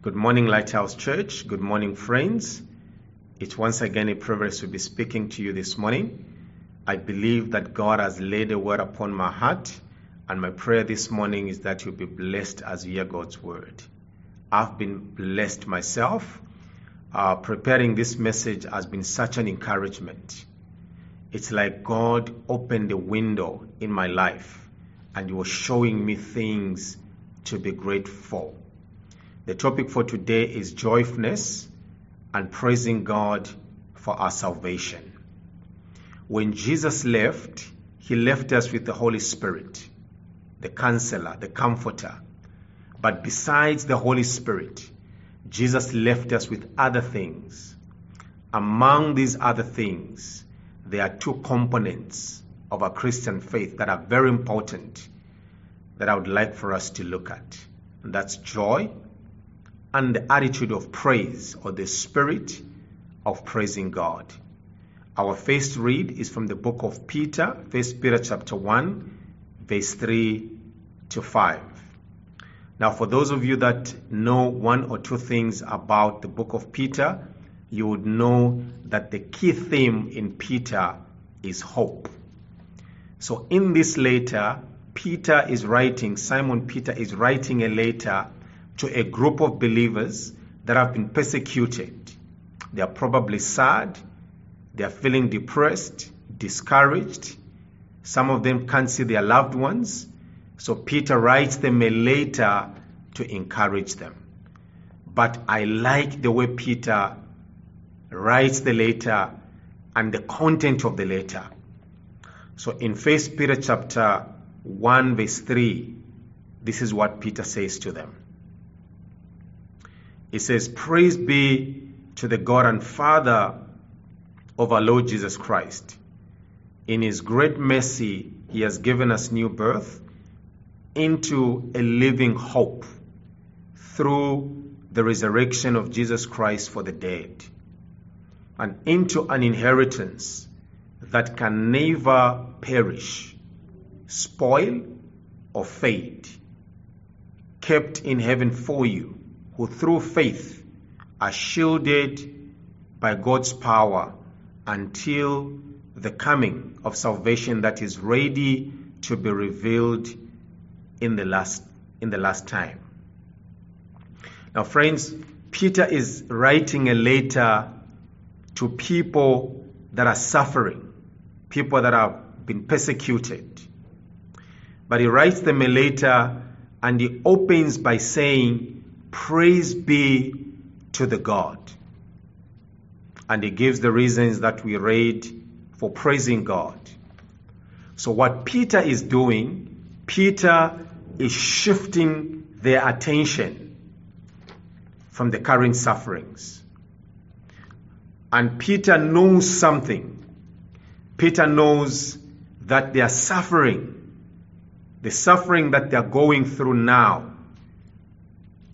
Good morning, Lighthouse Church. Good morning, friends. It's once again a privilege to be speaking to you this morning. I believe that God has laid a word upon my heart, and my prayer this morning is that you'll be blessed as you hear God's word. I've been blessed myself. Uh, preparing this message has been such an encouragement. It's like God opened a window in my life and He was showing me things to be grateful. The topic for today is joyfulness and praising God for our salvation. When Jesus left, he left us with the Holy Spirit, the counselor, the comforter. But besides the Holy Spirit, Jesus left us with other things. Among these other things, there are two components of a Christian faith that are very important that I would like for us to look at. And that's joy and the attitude of praise or the spirit of praising God. Our first read is from the book of Peter, First Peter chapter 1, verse 3 to 5. Now, for those of you that know one or two things about the book of Peter, you would know that the key theme in Peter is hope. So, in this letter, Peter is writing, Simon Peter is writing a letter to a group of believers that have been persecuted. They are probably sad, they are feeling depressed, discouraged. Some of them can't see their loved ones. So Peter writes them a letter to encourage them. But I like the way Peter writes the letter and the content of the letter. So in 1 Peter chapter 1 verse 3, this is what Peter says to them. It says, Praise be to the God and Father of our Lord Jesus Christ. In his great mercy, he has given us new birth into a living hope through the resurrection of Jesus Christ for the dead, and into an inheritance that can never perish, spoil, or fade, kept in heaven for you who through faith are shielded by God's power until the coming of salvation that is ready to be revealed in the last in the last time. Now friends, Peter is writing a letter to people that are suffering, people that have been persecuted. But he writes them a letter and he opens by saying, Praise be to the God. And he gives the reasons that we read for praising God. So, what Peter is doing, Peter is shifting their attention from the current sufferings. And Peter knows something. Peter knows that they are suffering, the suffering that they are going through now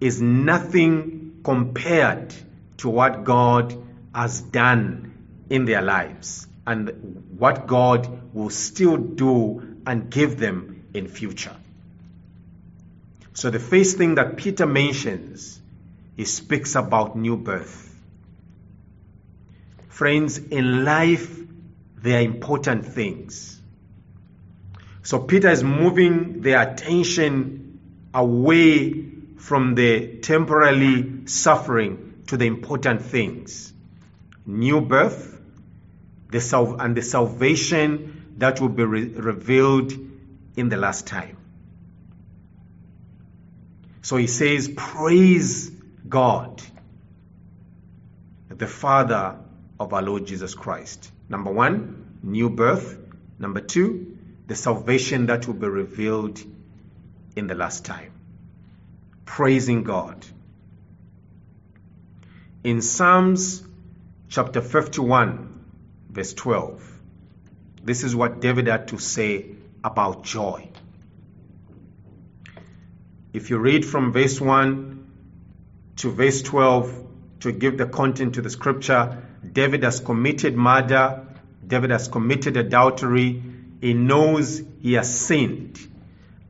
is nothing compared to what God has done in their lives and what God will still do and give them in future. So the first thing that Peter mentions, he speaks about new birth. Friends, in life, there are important things. So Peter is moving their attention away from the temporarily suffering to the important things new birth the sal- and the salvation that will be re- revealed in the last time. So he says, Praise God, the Father of our Lord Jesus Christ. Number one, new birth. Number two, the salvation that will be revealed in the last time praising God. In Psalms chapter 51, verse 12, this is what David had to say about joy. If you read from verse 1 to verse 12 to give the content to the scripture, David has committed murder, David has committed adultery, he knows he has sinned,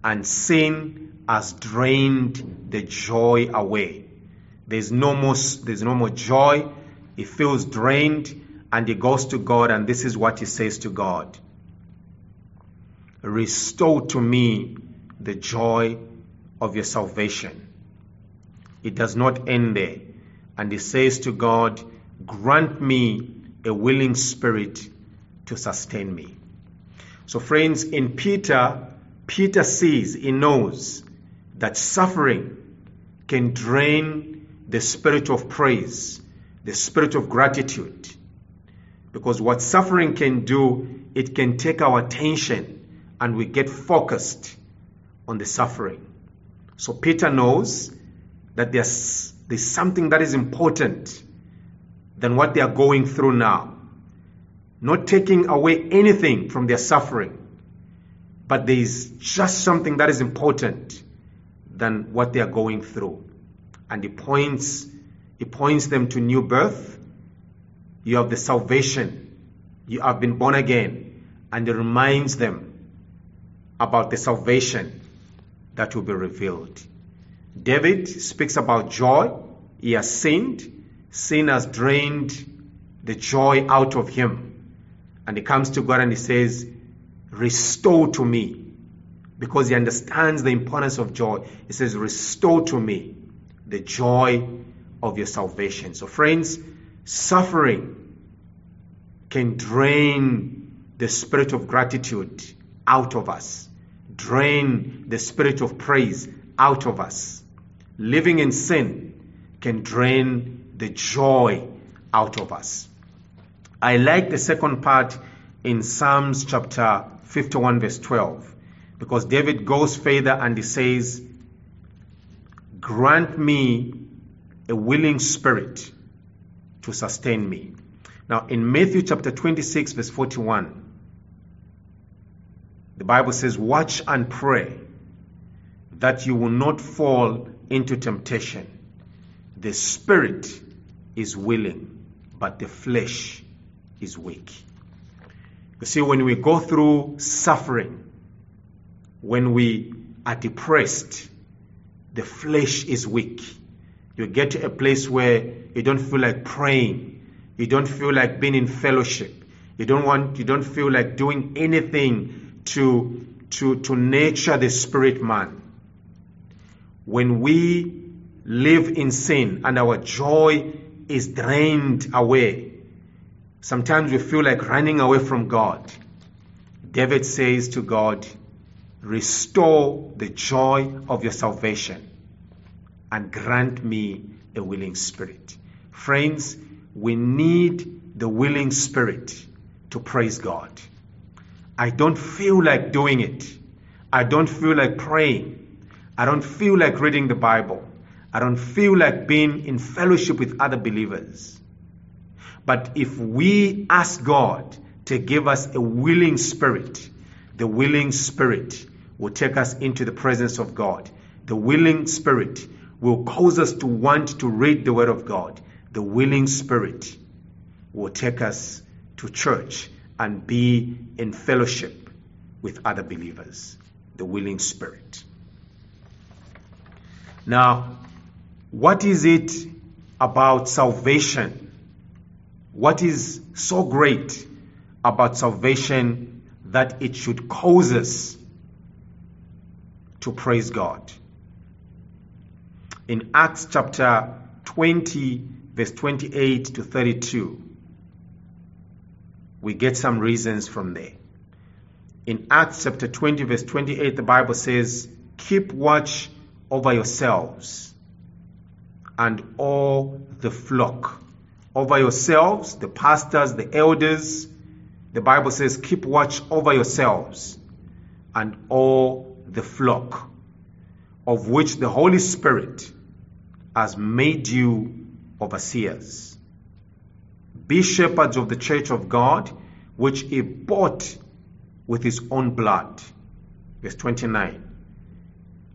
and sin has drained the joy away. There's no more, there's no more joy. He feels drained and he goes to God and this is what he says to God. Restore to me the joy of your salvation. It does not end there. And he says to God, grant me a willing spirit to sustain me. So friends, in Peter, Peter sees, he knows that suffering can drain the spirit of praise, the spirit of gratitude. Because what suffering can do, it can take our attention and we get focused on the suffering. So Peter knows that there's, there's something that is important than what they are going through now. Not taking away anything from their suffering, but there is just something that is important than what they are going through. And he points, he points them to new birth. You have the salvation. You have been born again. And he reminds them about the salvation that will be revealed. David speaks about joy. He has sinned. Sin has drained the joy out of him. And he comes to God and he says, Restore to me. Because he understands the importance of joy. He says, Restore to me the joy of your salvation. So, friends, suffering can drain the spirit of gratitude out of us, drain the spirit of praise out of us. Living in sin can drain the joy out of us. I like the second part in Psalms chapter 51, verse 12, because David goes further and he says, Grant me a willing spirit to sustain me. Now, in Matthew chapter 26, verse 41, the Bible says, Watch and pray that you will not fall into temptation. The spirit is willing, but the flesh is weak. You see, when we go through suffering, when we are depressed, the flesh is weak. You get to a place where you don't feel like praying. You don't feel like being in fellowship. You don't want, you don't feel like doing anything to, to, to nurture the spirit man. When we live in sin and our joy is drained away, sometimes we feel like running away from God. David says to God, Restore the joy of your salvation and grant me a willing spirit. Friends, we need the willing spirit to praise God. I don't feel like doing it. I don't feel like praying. I don't feel like reading the Bible. I don't feel like being in fellowship with other believers. But if we ask God to give us a willing spirit, the willing spirit will take us into the presence of God. The willing spirit will cause us to want to read the Word of God. The willing spirit will take us to church and be in fellowship with other believers. The willing spirit. Now, what is it about salvation? What is so great about salvation that it should cause us to praise God. In Acts chapter 20, verse 28 to 32, we get some reasons from there. In Acts chapter 20, verse 28, the Bible says, Keep watch over yourselves and all the flock. Over yourselves, the pastors, the elders. The Bible says, Keep watch over yourselves and all the flock, of which the Holy Spirit has made you overseers. Be shepherds of the church of God, which he bought with his own blood. Verse 29.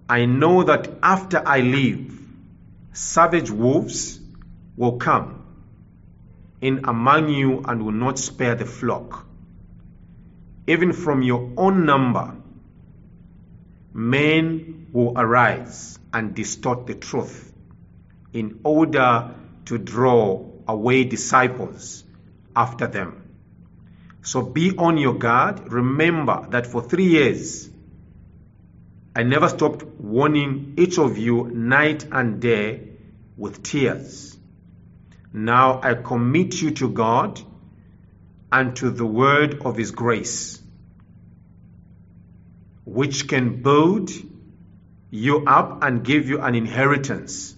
I know that after I leave, savage wolves will come in among you and will not spare the flock. Even from your own number, men will arise and distort the truth in order to draw away disciples after them. So be on your guard. Remember that for three years, I never stopped warning each of you night and day with tears. Now I commit you to God and to the word of His grace, which can build you up and give you an inheritance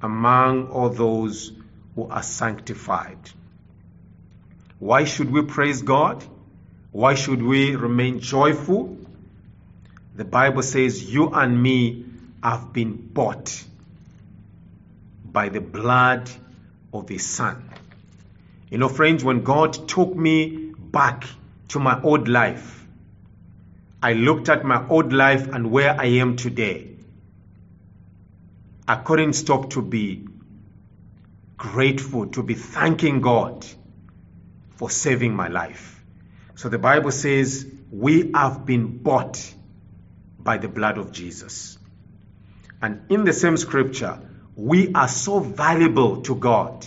among all those who are sanctified. Why should we praise God? Why should we remain joyful? The Bible says, You and me have been bought by the blood of His Son. You know, friends, when God took me back to my old life, I looked at my old life and where I am today. I couldn't stop to be grateful, to be thanking God for saving my life. So the Bible says, We have been bought by the blood of Jesus. And in the same scripture, we are so valuable to God.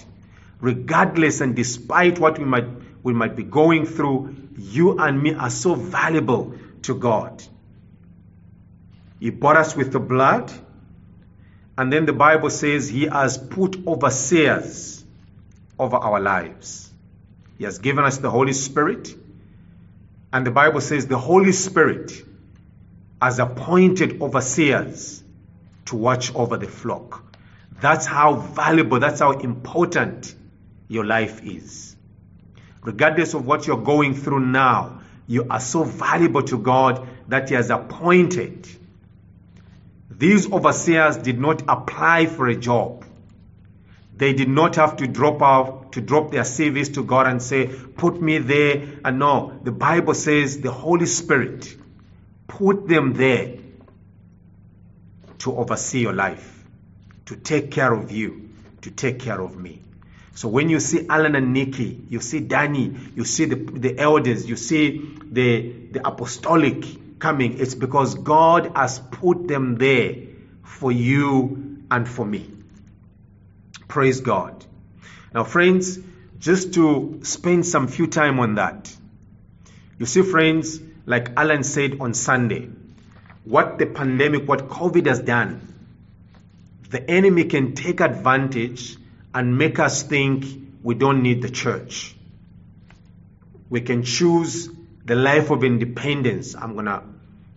Regardless and despite what we might, we might be going through, you and me are so valuable to God. He bought us with the blood. And then the Bible says He has put overseers over our lives. He has given us the Holy Spirit. And the Bible says the Holy Spirit has appointed overseers to watch over the flock. That's how valuable, that's how important your life is. Regardless of what you're going through now, you are so valuable to God that He has appointed. These overseers did not apply for a job. They did not have to drop out, to drop their CVs to God and say, put me there. And no, the Bible says the Holy Spirit put them there to oversee your life, to take care of you, to take care of me. So when you see Alan and Nikki, you see Danny, you see the, the elders, you see the, the apostolic coming, it's because God has put them there for you and for me. Praise God. Now, friends, just to spend some few time on that. You see, friends, like Alan said on Sunday, what the pandemic, what COVID has done, the enemy can take advantage and make us think we don't need the church. We can choose the life of independence. I'm going to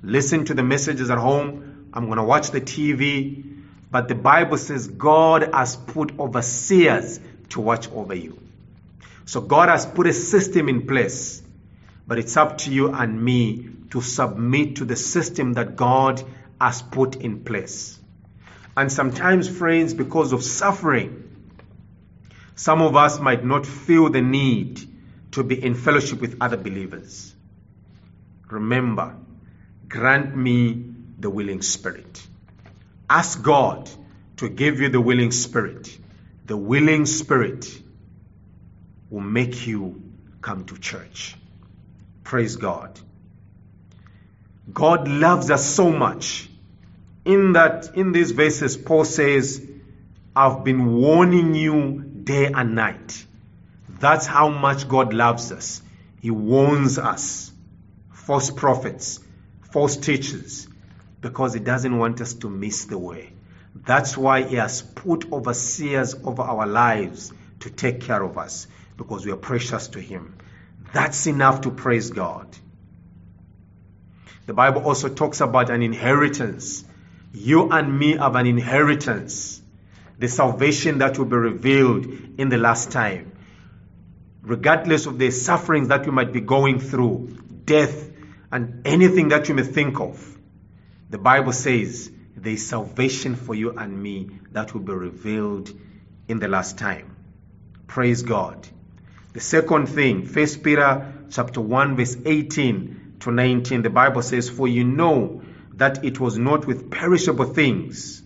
listen to the messages at home. I'm going to watch the TV. But the Bible says God has put overseers to watch over you. So God has put a system in place. But it's up to you and me to submit to the system that God has put in place. And sometimes, friends, because of suffering, some of us might not feel the need to be in fellowship with other believers. Remember, grant me the willing spirit. Ask God to give you the willing spirit. The willing spirit will make you come to church. Praise God. God loves us so much. In that, in these verses, Paul says, I've been warning you day and night. That's how much God loves us. He warns us, false prophets, false teachers, because He doesn't want us to miss the way. That's why He has put overseers over our lives to take care of us, because we are precious to Him. That's enough to praise God. The Bible also talks about an inheritance. You and me have an inheritance the salvation that will be revealed in the last time. Regardless of the sufferings that you might be going through, death, and anything that you may think of, the Bible says there is salvation for you and me that will be revealed in the last time. Praise God. The second thing, 1 Peter chapter 1 verse 18 to 19, the Bible says, For you know that it was not with perishable things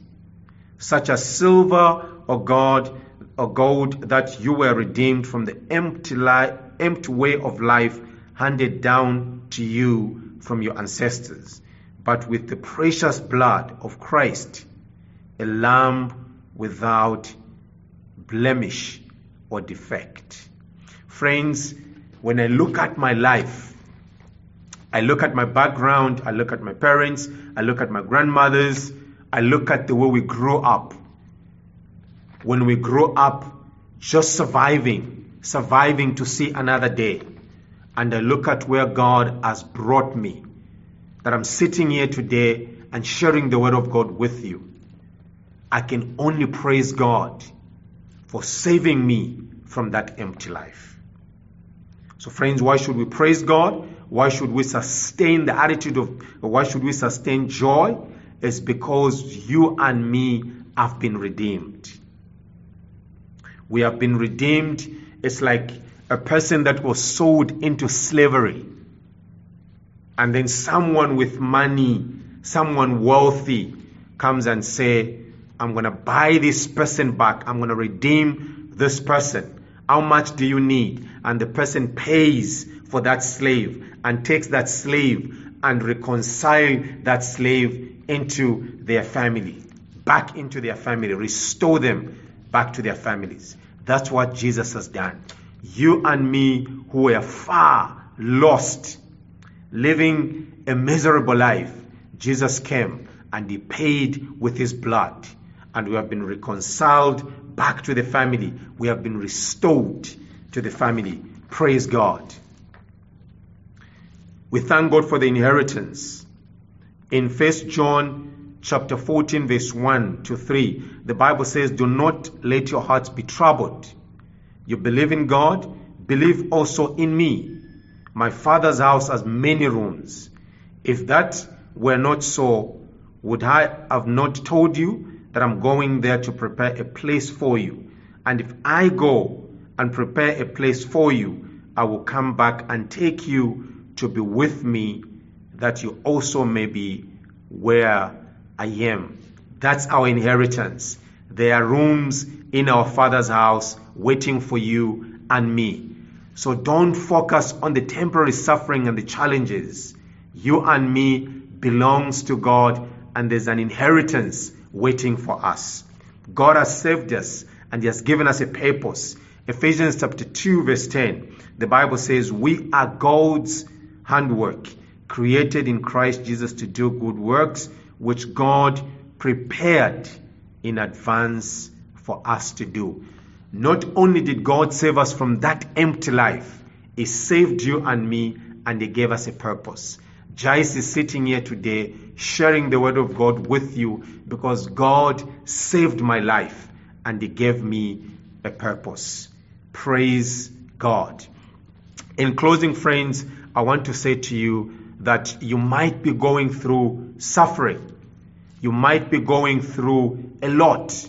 such as silver or gold, or gold that you were redeemed from the empty, li- empty way of life handed down to you from your ancestors, but with the precious blood of Christ, a lamb without blemish or defect. Friends, when I look at my life, I look at my background, I look at my parents, I look at my grandmothers, I look at the way we grew up. When we grow up just surviving, surviving to see another day. And I look at where God has brought me, that I'm sitting here today and sharing the Word of God with you. I can only praise God for saving me from that empty life. So, friends, why should we praise God? Why should we sustain the attitude of, why should we sustain joy? It's because you and me have been redeemed. We have been redeemed. It's like a person that was sold into slavery. And then someone with money, someone wealthy comes and say, I'm going to buy this person back. I'm going to redeem this person. How much do you need? And the person pays for that slave and takes that slave and reconcile that slave into their family, back into their family, restore them back to their families. That's what Jesus has done. You and me, who were far lost, living a miserable life, Jesus came and he paid with his blood. And we have been reconciled back to the family. We have been restored to the family. Praise God. We thank God for the inheritance. In 1 John chapter 14 verse 1 to 3, the Bible says, "Do not let your hearts be troubled. You believe in God, believe also in me. My Father's house has many rooms. If that were not so, would I have not told you that I'm going there to prepare a place for you? And if I go and prepare a place for you, I will come back and take you to be with me, that you also may be where I am. That's our inheritance. There are rooms in our Father's house waiting for you and me. So don't focus on the temporary suffering and the challenges. You and me belongs to God and there's an inheritance waiting for us. God has saved us and He has given us a purpose. Ephesians chapter 2 verse 10, the Bible says, we are God's handwork, created in Christ Jesus to do good works, which God prepared in advance for us to do. Not only did God save us from that empty life, He saved you and me and He gave us a purpose. Jais is sitting here today sharing the word of God with you because God saved my life and He gave me a purpose. Praise God. In closing, friends, I want to say to you that you might be going through suffering. You might be going through a lot.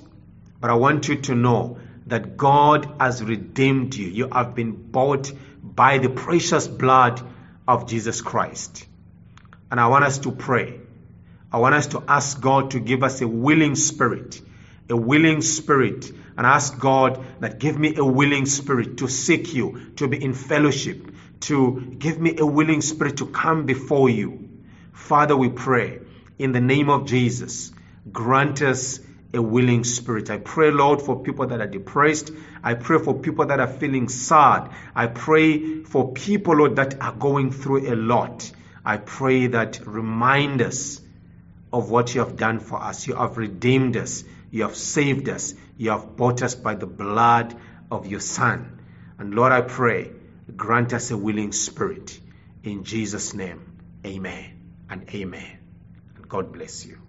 But I want you to know that God has redeemed you. You have been bought by the precious blood of Jesus Christ. And I want us to pray. I want us to ask God to give us a willing spirit, a willing spirit, and ask God that give me a willing spirit to seek you, to be in fellowship, to give me a willing spirit to come before you. Father, we pray in the name of Jesus, grant us a willing spirit. I pray, Lord, for people that are depressed. I pray for people that are feeling sad. I pray for people, Lord, that are going through a lot. I pray that remind us of what you have done for us. You have redeemed us. You have saved us. You have bought us by the blood of your Son. And Lord, I pray, grant us a willing spirit. In Jesus' name, amen and amen. And God bless you.